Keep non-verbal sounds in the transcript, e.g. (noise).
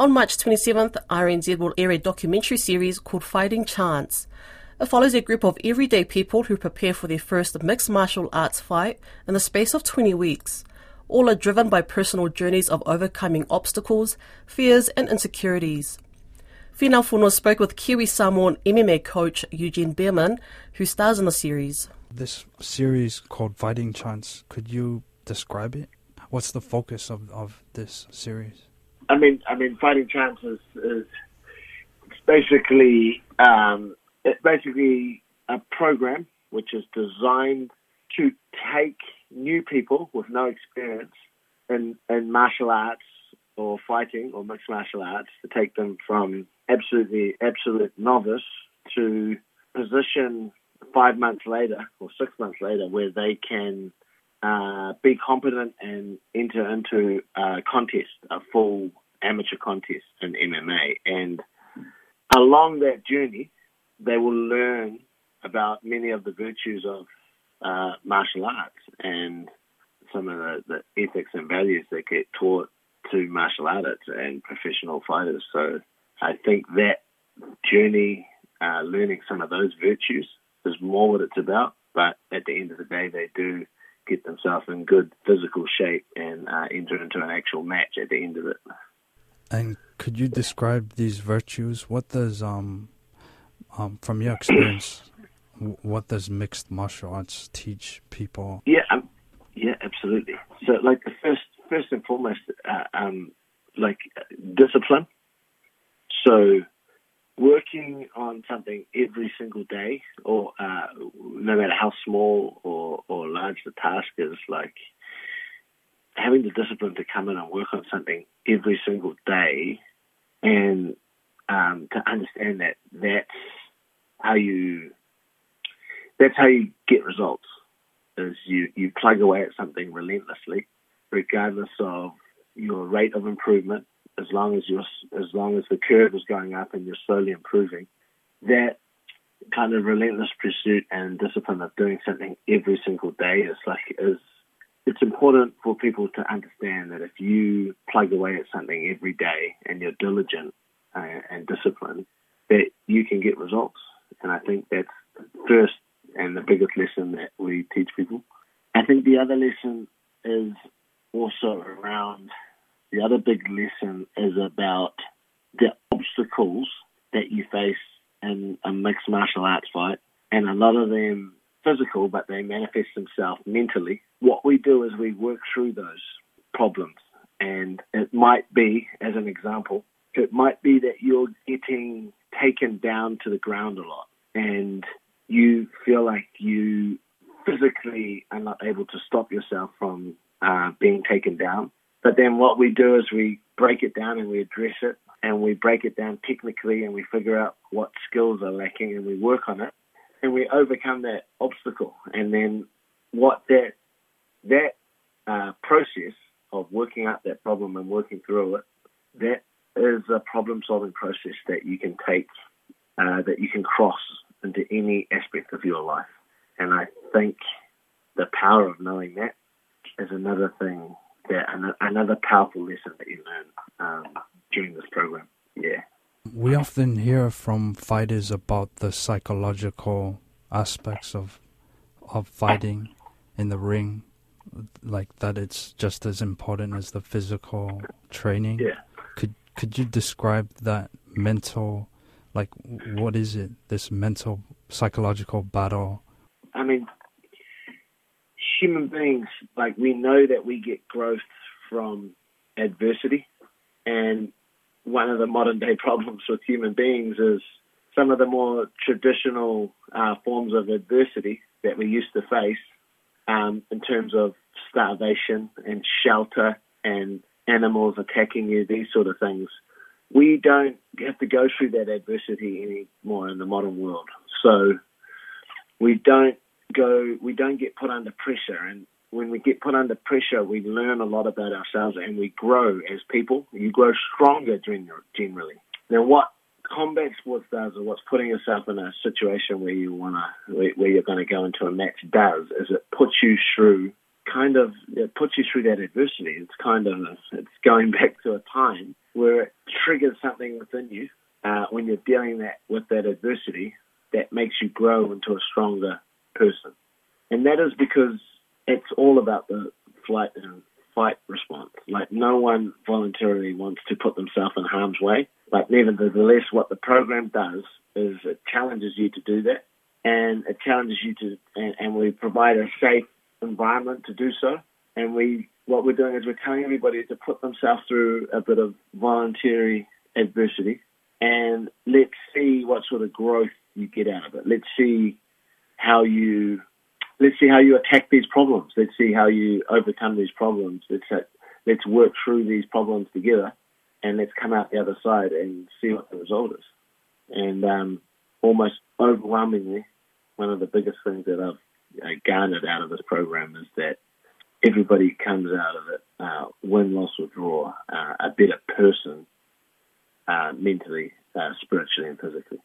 On March 27th, RNZ will air a documentary series called Fighting Chance. It follows a group of everyday people who prepare for their first mixed martial arts fight in the space of 20 weeks. All are driven by personal journeys of overcoming obstacles, fears, and insecurities. Fina Funo spoke with Kiwi Samoan MMA coach Eugene Bareman, who stars in the series. This series called Fighting Chance, could you describe it? What's the focus of, of this series? I mean, I mean, Fighting Chance is, is basically um, it's basically a program which is designed to take new people with no experience in, in martial arts or fighting or mixed martial arts to take them from absolutely absolute novice to position five months later or six months later where they can uh, be competent and enter into a contest, a full amateur contest in MMA. And along that journey, they will learn about many of the virtues of uh, martial arts and some of the, the, ethics and values that get taught to martial artists and professional fighters. So I think that journey, uh, learning some of those virtues, is more what it's about. But at the end of the day, they do get themselves in good physical shape and uh, enter into an actual match at the end of it. And could you describe these virtues? What does um, um, from your experience, what does mixed martial arts teach people? Yeah, um, yeah, absolutely. So, like the first, first and foremost, uh, um, like discipline. So, working on something every single day, or uh, no matter how small or, or large the task is, like having the discipline to come in and work on something every single day, and um, to understand that that's how you that's how you get results. Is you you plug away at something relentlessly, regardless of your rate of improvement. As long as you're as long as the curve is going up and you're slowly improving, that kind of relentless pursuit and discipline of doing something every single day is like is important for people to understand that if you plug away at something every day and you're diligent uh, and disciplined, that you can get results. And I think that's the first and the biggest lesson that we teach people. I think the other lesson is also around the other big lesson is about the obstacles that you face in a mixed martial arts fight, and a lot of them physical, but they manifest themselves mentally. What we do is we work through those problems, and it might be, as an example, it might be that you're getting taken down to the ground a lot and you feel like you physically are not able to stop yourself from uh, being taken down. But then what we do is we break it down and we address it and we break it down technically and we figure out what skills are lacking and we work on it and we overcome that obstacle. And then what that that uh, process of working out that problem and working through it, that is a problem solving process that you can take, uh, that you can cross into any aspect of your life. And I think the power of knowing that is another thing that another powerful lesson that you learn um, during this program. We often hear from fighters about the psychological aspects of of fighting in the ring, like that it's just as important as the physical training. Yeah. Could could you describe that mental like what is it this mental psychological battle i mean human beings like we know that we get growth from adversity and one of the modern day problems with human beings is some of the more traditional uh, forms of adversity that we used to face um, in terms of starvation and shelter and animals attacking you, these sort of things we don't have to go through that adversity anymore in the modern world. So we don't go, we don't get put under pressure. And when we get put under pressure, we learn a lot about ourselves and we grow as people. You grow stronger generally. Now, what combat sports does, or what's putting yourself in a situation where you wanna, where you're going to go into a match does, is it puts you through kind of it puts you through that adversity. It's kind of it's going (laughs) back to a time where it triggers something within you uh, when you're dealing that with that adversity that makes you grow into a stronger person. And that is because it's all about the flight and fight response. Like no one voluntarily wants to put themselves in harm's way. But nevertheless, what the program does is it challenges you to do that, and it challenges you to, and, and we provide a safe environment to do so. And we, what we're doing is we're telling everybody to put themselves through a bit of voluntary adversity, and let's see what sort of growth you get out of it. Let's see how you let's see how you attack these problems. Let's see how you overcome these problems. Let's let's work through these problems together, and let's come out the other side and see what the result is. And um, almost overwhelmingly, one of the biggest things that I've uh, garnered out of this program is that everybody comes out of it, uh, win, loss, or draw, uh, a better person uh, mentally, uh, spiritually, and physically.